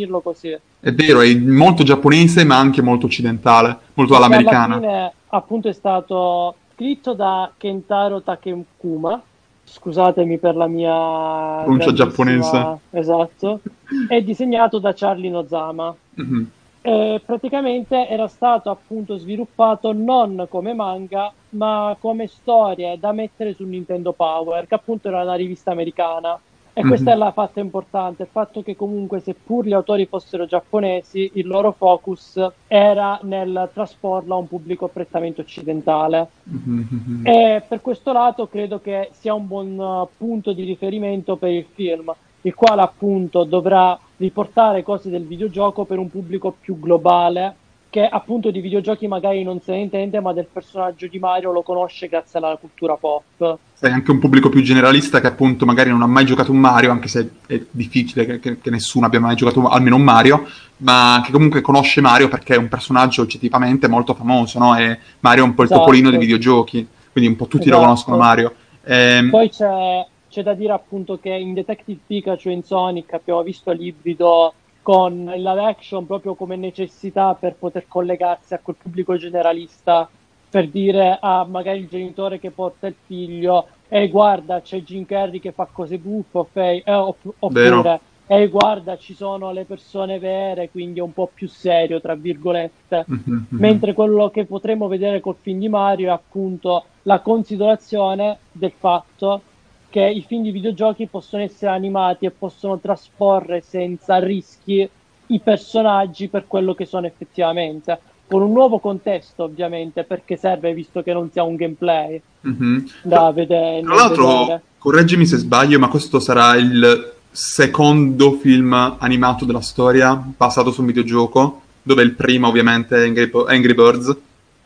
È vero, è molto giapponese ma anche molto occidentale, molto all'americana. Alla fine, appunto, è stato scritto da Kentaro Takekuma. Scusatemi per la mia pronuncia giapponese. Esatto. È disegnato da Charlie Nozama. Mm-hmm. E praticamente era stato appunto sviluppato non come manga, ma come storie da mettere su Nintendo Power, che appunto era una rivista americana. E mm-hmm. questa è la fatta importante, il fatto che comunque seppur gli autori fossero giapponesi, il loro focus era nel trasporlo a un pubblico prettamente occidentale. Mm-hmm. E per questo lato credo che sia un buon punto di riferimento per il film, il quale appunto dovrà riportare cose del videogioco per un pubblico più globale che appunto di videogiochi magari non se ne intende, ma del personaggio di Mario lo conosce grazie alla cultura pop. Sei anche un pubblico più generalista che appunto magari non ha mai giocato un Mario, anche se è difficile che, che, che nessuno abbia mai giocato almeno un Mario, ma che comunque conosce Mario perché è un personaggio oggettivamente molto famoso, no? E Mario è un po' il esatto. topolino dei videogiochi, quindi un po' tutti esatto. lo conoscono Mario. Ehm... Poi c'è c'è da dire appunto che in Detective Pikachu e in Sonic abbiamo visto l'ibrido con il live action proprio come necessità per poter collegarsi a quel pubblico generalista per dire a magari il genitore che porta il figlio e guarda c'è Jim Carrey che fa cose buffe okay? eh, opp- oppure e guarda ci sono le persone vere quindi è un po' più serio tra virgolette mm-hmm. mentre quello che potremmo vedere col film di Mario è appunto la considerazione del fatto che i film di videogiochi possono essere animati e possono trasporre senza rischi i personaggi per quello che sono effettivamente con un nuovo contesto ovviamente perché serve visto che non sia un gameplay mm-hmm. da vedere tra l'altro vedere. correggimi se sbaglio ma questo sarà il secondo film animato della storia basato su un videogioco dove il primo ovviamente è Angry, Angry Birds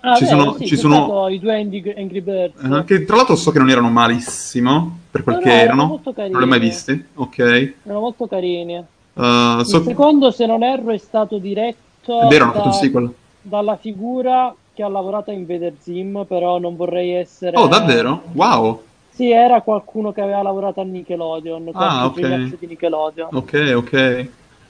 Ah, ci beh, sono, sì, ci sono... i due Angry, Angry Birds. Uh, che tra l'altro so che non erano malissimo, per quel no, che no, erano. Carini. Non li ho mai visti, ok. Erano molto carini. Uh, so... Il secondo, se non erro, è stato diretto è vero, da... un sequel. dalla figura che ha lavorato in Vader Zim, però non vorrei essere... Oh, davvero? Wow! Sì, era qualcuno che aveva lavorato a Nickelodeon, ah, ok. di Nickelodeon. Ok, ok.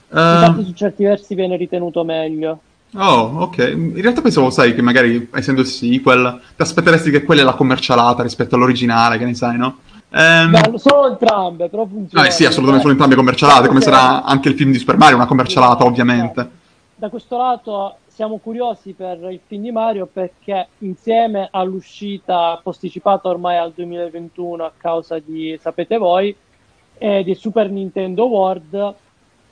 Uh... Infatti su certi versi viene ritenuto meglio. Oh, ok. In realtà pensavo, sai, che magari essendo il sequel, ti aspetteresti che quella è la commercialata rispetto all'originale, che ne sai, no? Ehm... Beh, sono entrambe, però funzionano. No, eh, sì, assolutamente sono entrambe commercialate, come sarà anche il film di Super Mario, una commercialata, ovviamente. Da questo lato siamo curiosi per il film di Mario perché insieme all'uscita posticipata ormai al 2021 a causa di, sapete voi, eh, di Super Nintendo World,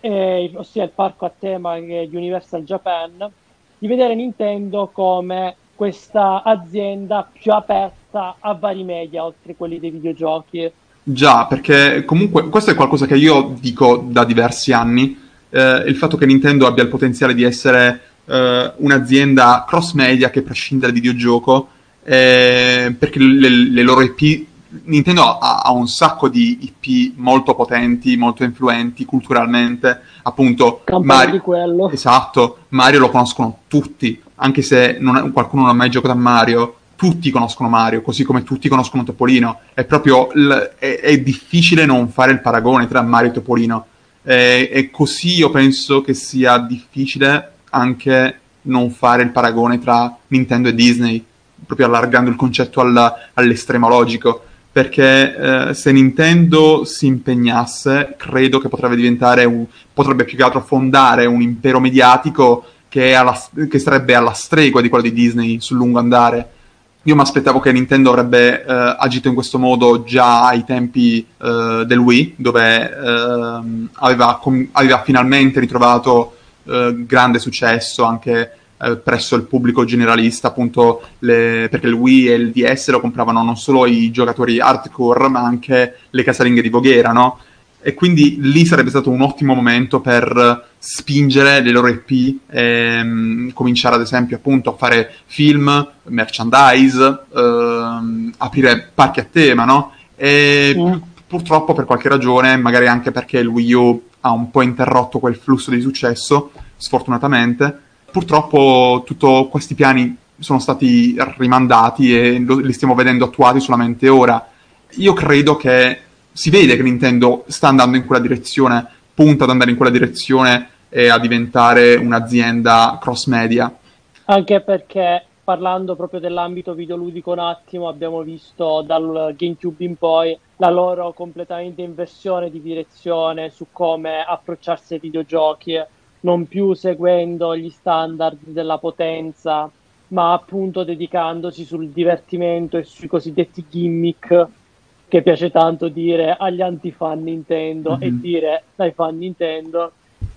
eh, ossia il parco a tema Universal Japan, di vedere Nintendo come questa azienda più aperta a vari media, oltre quelli dei videogiochi. Già, perché comunque questo è qualcosa che io dico da diversi anni, eh, il fatto che Nintendo abbia il potenziale di essere eh, un'azienda cross media che prescinde dal videogioco, eh, perché le, le, loro IP Nintendo ha, ha, un sacco di IP molto potenti, molto influenti culturalmente. Appunto, Mario, di quello. Esatto, Mario lo conoscono tutti, anche se non, qualcuno non ha mai giocato a Mario. Tutti conoscono Mario, così come tutti conoscono Topolino. È proprio l- è, è, difficile non fare il paragone tra Mario e Topolino. E, e così io penso che sia difficile anche non fare il paragone tra Nintendo e Disney, proprio allargando il concetto al, all'estremo logico perché eh, se Nintendo si impegnasse, credo che potrebbe diventare un, potrebbe più che altro fondare un impero mediatico che, alla, che sarebbe alla stregua di quello di Disney sul lungo andare. Io mi aspettavo che Nintendo avrebbe eh, agito in questo modo già ai tempi eh, del Wii, dove ehm, aveva, com- aveva, finalmente ritrovato eh, grande successo anche eh, presso il pubblico generalista, appunto, le, perché il Wii e il DS lo compravano non solo i giocatori hardcore, ma anche le casalinghe di Voghera, no? e quindi lì sarebbe stato un ottimo momento per spingere le loro e ehm, cominciare ad esempio appunto a fare film, merchandise, ehm, aprire parchi a tema, no? E mm. purtroppo per qualche ragione, magari anche perché il Wii U ha un po' interrotto quel flusso di successo, sfortunatamente, purtroppo tutti questi piani sono stati rimandati e li stiamo vedendo attuati solamente ora. Io credo che si vede che Nintendo sta andando in quella direzione, punta ad andare in quella direzione e a diventare un'azienda cross media. Anche perché parlando proprio dell'ambito videoludico un attimo, abbiamo visto dal GameCube in poi la loro completamente inversione di direzione su come approcciarsi ai videogiochi, non più seguendo gli standard della potenza, ma appunto dedicandosi sul divertimento e sui cosiddetti gimmick che piace tanto dire agli anti-fan Nintendo mm-hmm. e mhm. dire dai fan Nintendo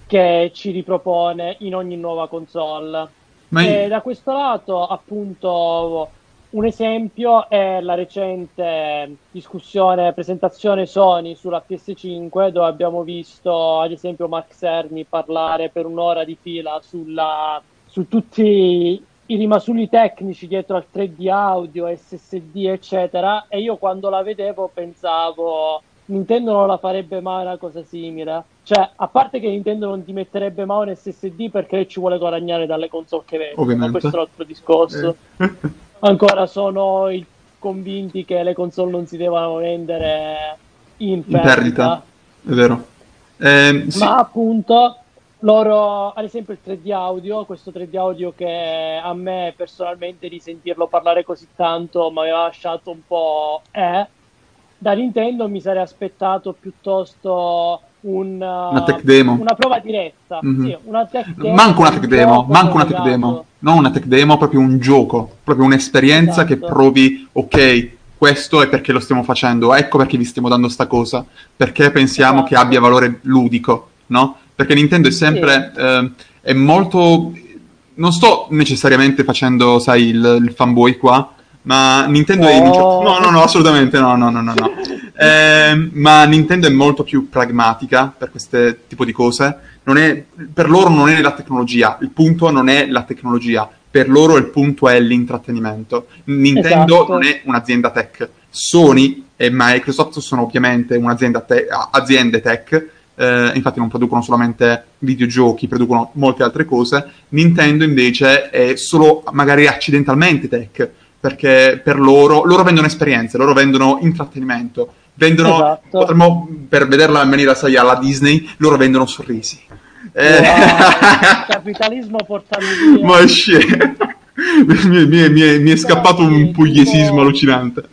che ci ripropone in ogni nuova console. Ma e da questo lato, appunto, un esempio è la recente discussione, presentazione Sony sulla PS5, dove abbiamo visto, ad esempio, Mark Cerny parlare per un'ora di fila sulla, su tutti i rimasugli tecnici dietro al 3D audio, SSD, eccetera. E io quando la vedevo pensavo Nintendo non la farebbe mai una cosa simile. Cioè, a parte che Nintendo non ti metterebbe mai un SSD perché ci vuole guadagnare dalle console che vende, ma questo è un altro discorso. Eh. Ancora sono convinti che le console non si devono vendere in perdita. In perdita, è vero. Eh, sì. Ma appunto loro, ad esempio il 3D audio, questo 3D audio che a me personalmente di sentirlo parlare così tanto mi aveva lasciato un po' eh, da Nintendo mi sarei aspettato piuttosto un, una tech demo. Una prova diretta. Mm-hmm. Sì, una tech demo. Manco una tech demo, manco una tech demo. Non una tech demo, proprio un gioco, proprio un'esperienza esatto. che provi, ok, questo è perché lo stiamo facendo, ecco perché vi stiamo dando sta cosa, perché pensiamo esatto. che abbia valore ludico, no? perché Nintendo è sempre sì. eh, è molto non sto necessariamente facendo sai il, il fanboy qua ma Nintendo no. è no no no assolutamente no no no no, no. Eh, ma Nintendo è molto più pragmatica per questo tipo di cose è, per loro non è la tecnologia il punto non è la tecnologia per loro il punto è l'intrattenimento Nintendo esatto. non è un'azienda tech Sony e Microsoft sono ovviamente un'azienda te- aziende tech eh, infatti non producono solamente videogiochi, producono molte altre cose. Nintendo invece è solo magari accidentalmente tech, perché per loro, loro vendono esperienze, loro vendono intrattenimento, vendono, esatto. potremmo, per vederla in maniera sai alla Disney, loro vendono sorrisi. Eh. Wow, capitalismo portato via. Ma mi, mi, mi, mi, è scappato un pugliesismo allucinante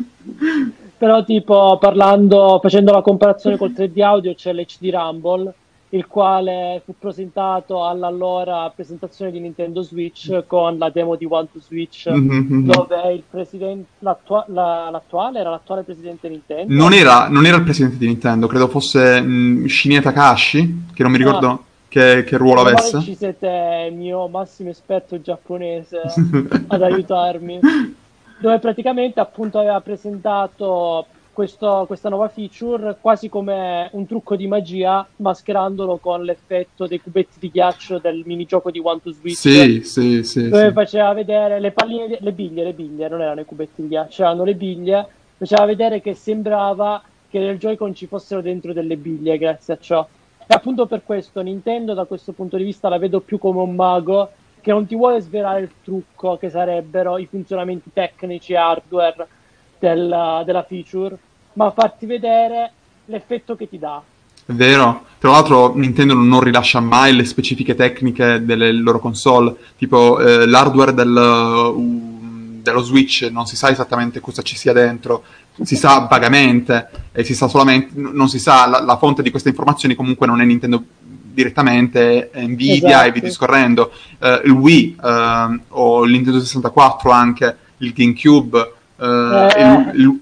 però tipo parlando, facendo la comparazione col 3D audio c'è l'HD Rumble il quale fu presentato all'allora presentazione di Nintendo Switch con la demo di One to Switch mm-hmm. dove il presidente l'attua- la, l'attuale era l'attuale presidente Nintendo non era, non era, il presidente di Nintendo credo fosse mh, Shinya Takahashi che non mi ricordo ah. che, che, ruolo avesse ci siete il mio massimo esperto giapponese ad aiutarmi dove praticamente appunto aveva presentato questo, questa nuova feature quasi come un trucco di magia, mascherandolo con l'effetto dei cubetti di ghiaccio del minigioco di One to Switch. Sì, sì, sì. Dove sì. faceva vedere le palline, le biglie, le biglie, non erano i cubetti di ghiaccio, erano le biglie. Faceva vedere che sembrava che nel Joy-Con ci fossero dentro delle biglie grazie a ciò. E appunto per questo Nintendo da questo punto di vista la vedo più come un mago che non ti vuole svelare il trucco che sarebbero i funzionamenti tecnici hardware del, della feature, ma farti vedere l'effetto che ti dà. È vero, tra l'altro Nintendo non rilascia mai le specifiche tecniche delle loro console, tipo eh, l'hardware del, uh, dello Switch non si sa esattamente cosa ci sia dentro, si sa vagamente e si sa solamente, non si sa, la, la fonte di queste informazioni comunque non è Nintendo direttamente Nvidia esatto. e via discorrendo. Uh, il Wii uh, o il Nintendo 64 anche, il GameCube. Uh, eh, il,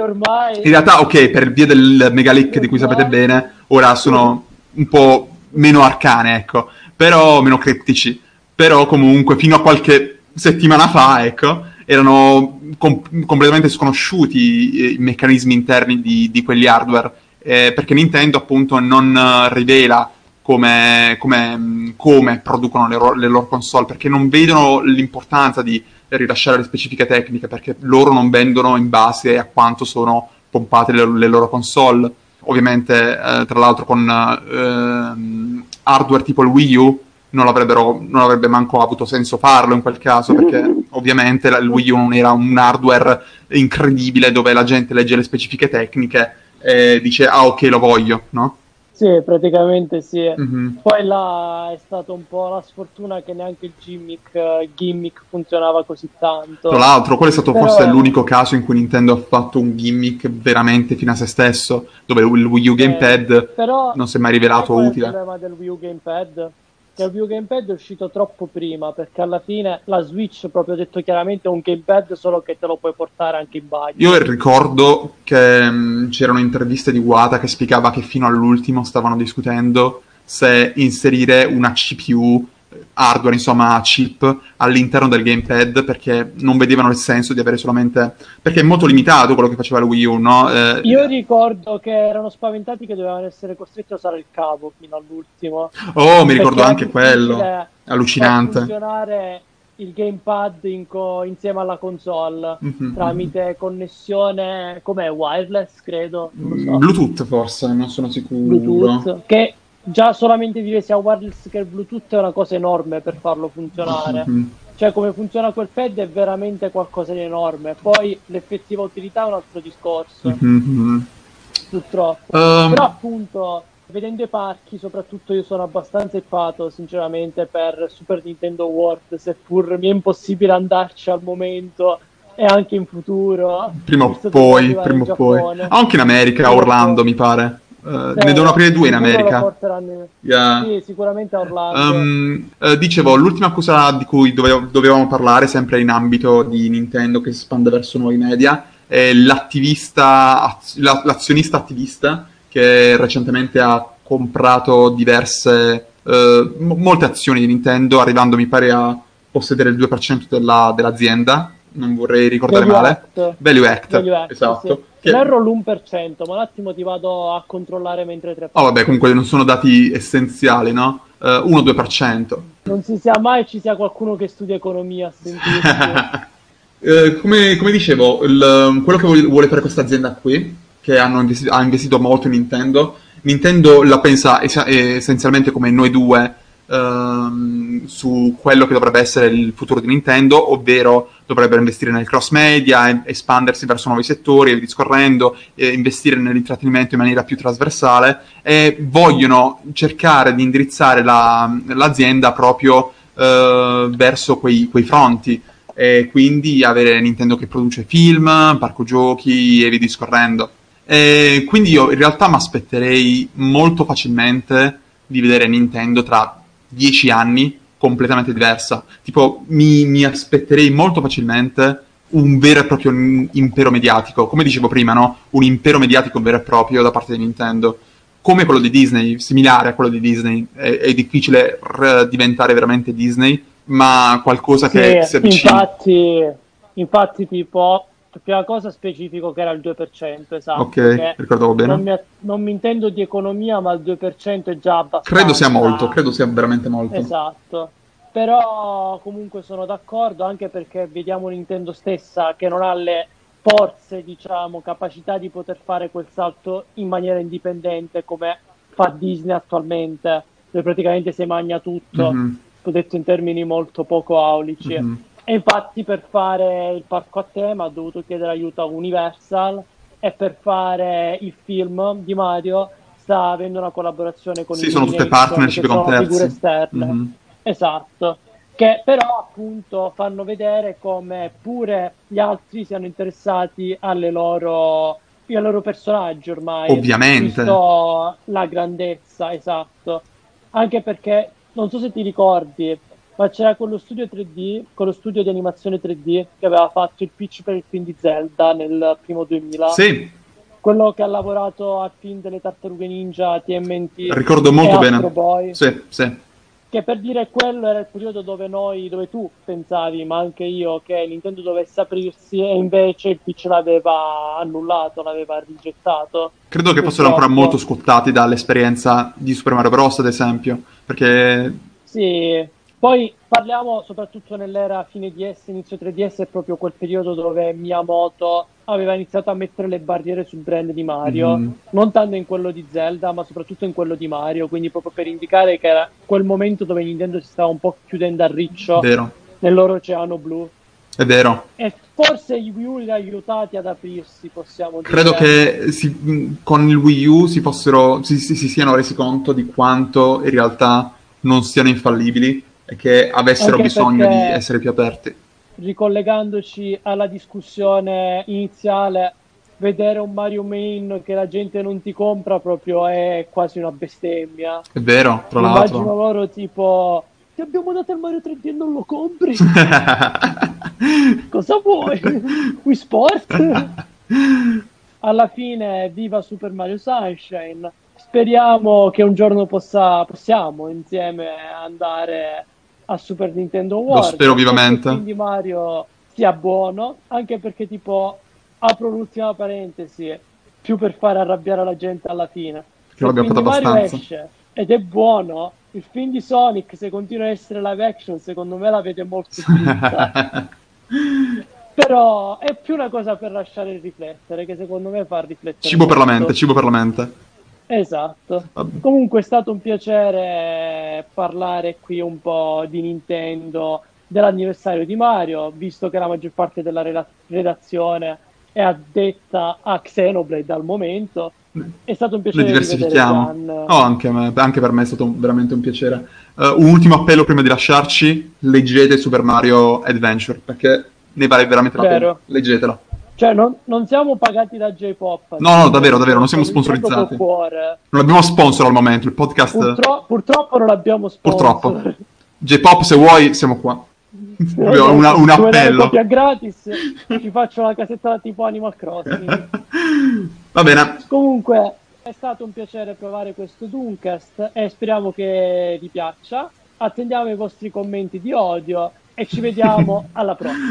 ormai in realtà ok per via del megalick di cui sapete bene ora sono un po' meno arcane ecco. Però meno criptici però comunque fino a qualche settimana fa ecco erano com- completamente sconosciuti i meccanismi interni di, di quegli hardware. Eh, perché Nintendo appunto non rivela come, come, come producono le, ro- le, loro console, perché non vedono l'importanza di rilasciare le specifiche tecniche, perché loro non vendono in base a quanto sono pompate le, le loro console. Ovviamente, eh, tra l'altro, con eh, hardware tipo il Wii U non, non, avrebbe manco avuto senso farlo in quel caso, perché ovviamente il Wii U non era un hardware incredibile dove la gente legge le specifiche tecniche e dice ah ok lo voglio, no? Sì, praticamente sì. Mm-hmm. Poi là è stata un po' la sfortuna che neanche il gimmick, uh, gimmick funzionava così tanto. Tra l'altro, quello è stato Però... forse l'unico caso in cui Nintendo ha fatto un gimmick veramente fino a se stesso, dove il Wii U Gamepad eh, non si è mai rivelato utile. Il problema del Wii U Gamepad che View Gamepad è uscito troppo prima perché alla fine la Switch proprio detto chiaramente è un gamepad solo che te lo puoi portare anche in bagno. Io ricordo che mh, mm, c'erano interviste di Wata che spiegava che fino all'ultimo stavano discutendo se inserire una CPU hardware, insomma, chip all'interno del gamepad perché non vedevano il senso di avere solamente. perché è molto limitato quello che faceva il Wii U, no? Eh... Io ricordo che erano spaventati che dovevano essere costretti a usare il cavo fino all'ultimo. Oh, mi ricordo anche quello. Allucinante. funzionare il gamepad co- insieme alla console mm-hmm. tramite connessione come wireless, credo. So. Bluetooth, forse, non sono sicuro. Bluetooth, che già solamente dire sia wireless che Bluetooth è una cosa enorme per farlo funzionare. Mm-hmm. Cioè, come funziona quel pad è veramente qualcosa di enorme. Poi l'effettiva utilità è un altro discorso. Mm-hmm. Purtroppo. Um... Però, appunto, vedendo i parchi, soprattutto io sono abbastanza ippato, sinceramente, per Super Nintendo World, seppur mi è impossibile andarci al momento e anche in futuro. Prima o poi, prima o poi. Anche in America, a Orlando, mi pare. Uh, ne devono aprire due in America. Yeah. Sì, sicuramente a Orlando. Um, uh, dicevo, l'ultima cosa di cui dove, dovevamo parlare, sempre in ambito di Nintendo che si espande verso nuovi media, è l'attivista, l'azionista attivista che recentemente ha comprato diverse, uh, molte azioni di Nintendo, arrivando mi pare a possedere il 2% della, dell'azienda non vorrei ricordare Value male. Act. Value Act, Value Act esatto. Sì. Che... Erro l'1%, ma un attimo ti vado a controllare mentre tre Oh vabbè, comunque non sono dati essenziali, no? Uh, eh, 1-2%. Non si sa mai ci sia qualcuno che studia economia uh, come, come, dicevo, il, quello che vuole fare questa azienda qui, che investito, ha investito molto in Nintendo, Nintendo la pensa es- essenzialmente come noi due ehm, su quello che dovrebbe essere il futuro di Nintendo, ovvero dovrebbero investire nel cross media, espandersi verso nuovi settori e discorrendo, eh, investire nell'intrattenimento in maniera più trasversale e vogliono cercare di indirizzare la, l'azienda proprio eh, verso quei, quei fronti e quindi avere Nintendo che produce film, parco giochi e via discorrendo. E quindi io in realtà mi aspetterei molto facilmente di vedere Nintendo tra dieci anni completamente diversa. Tipo, mi, mi, aspetterei molto facilmente un vero e proprio impero mediatico. Come dicevo prima, no? Un impero mediatico vero e proprio da parte di Nintendo. Come quello di Disney, similare a quello di Disney. È, è difficile r- diventare veramente Disney, ma qualcosa sì, che si avvicina. Infatti, infatti tipo, prima cosa specifico che era il 2%, esatto. Ok, ricordavo bene. Non mi, non mi, intendo di economia, ma il 2% è già abbastanza. Credo sia molto, credo sia veramente molto. Esatto. Però comunque sono d'accordo anche perché vediamo Nintendo stessa che non ha le forze, diciamo, capacità di poter fare quel salto in maniera indipendente come fa Disney attualmente, dove praticamente si magna tutto, mm-hmm. detto in termini molto poco aulici. Mm-hmm e infatti per fare il parco a tema ho dovuto chiedere aiuto a Universal e per fare il film di Mario sta avendo una collaborazione con sì, sono tutte partnership con terzi. figure esterne. Mm-hmm. Esatto. Che però appunto fanno vedere come pure gli altri siano interessati alle loro, ai loro personaggi ormai. Ovviamente. La grandezza, esatto. Anche perché, non so se ti ricordi, ma c'era quello studio 3D, quello studio di animazione 3D che aveva fatto il pitch per il film di Zelda nel primo 2000. Sì. Quello che ha lavorato al film delle tartarughe ninja, TMNT. Ricordo molto bene. Boy. Sì, sì. che per dire quello era il periodo dove noi, dove tu pensavi, ma anche io, che Nintendo dovesse aprirsi e invece il pitch l'aveva annullato, l'aveva rigettato. Credo che fossero ancora molto scottati dall'esperienza di Super Mario Bros, ad esempio, perché... Sì, poi parliamo soprattutto nell'era fine DS, inizio 3DS, è proprio quel periodo dove Miyamoto aveva iniziato a mettere le barriere sul brand di Mario, mm. non tanto in quello di Zelda, ma soprattutto in quello di Mario, quindi proprio per indicare che era quel momento dove Nintendo si stava un po' chiudendo a riccio Vero. nel loro oceano blu. È vero. E forse i Wii U li ha aiutati ad aprirsi, possiamo dire. Credo che si, con il Wii U si, fossero, si, si, si siano resi conto di quanto in realtà non siano infallibili che avessero Anche bisogno di essere più aperti. Ricollegandoci alla discussione iniziale, vedere un Mario Main che la gente non ti compra proprio è quasi una bestemmia. È vero, tra l'altro. Immagino loro tipo ti abbiamo dato il Mario 3D e non lo compri. Cosa vuoi? Wii Sport? Alla fine, viva Super Mario Sunshine. Speriamo che un giorno possa, possiamo insieme andare a Super Nintendo World. Lo spero vivamente. Quindi Mario sia buono, anche perché tipo apro l'ultima parentesi, più per fare arrabbiare la gente alla fine. Che l'abbiamo fatto abbastanza. Esce ed è buono, il film di Sonic se continua a essere live action secondo me la vede molto finita. Però è più una cosa per lasciare riflettere, che secondo me fa riflettere. Cibo molto. per la mente, cibo per la mente. Esatto. Vabbè. Comunque è stato un piacere parlare qui un po' di Nintendo, dell'anniversario di Mario, visto che la maggior parte della redazione è addetta a Xenoblade al momento. È stato un piacere. Noi diversifichiamo. Oh, anche, anche, per me è stato veramente un piacere. Uh, un ultimo appello prima di lasciarci: leggete Super Mario Adventure perché ne vale veramente la Vero. pena. Leggetela. Cioè, non, non, siamo pagati da J-Pop. No, no, davvero, davvero, non siamo sponsorizzati. Non abbiamo sponsor al momento, il podcast... Purtro- purtroppo non abbiamo sponsor. Purtroppo. J-Pop, se vuoi, siamo qua. Una, un appello. copia gratis, ci faccio la casetta tipo Animal Crossing. Va bene. Comunque, è stato un piacere provare questo Dooncast e speriamo che vi piaccia. Attendiamo i vostri commenti di odio e ci vediamo alla prossima.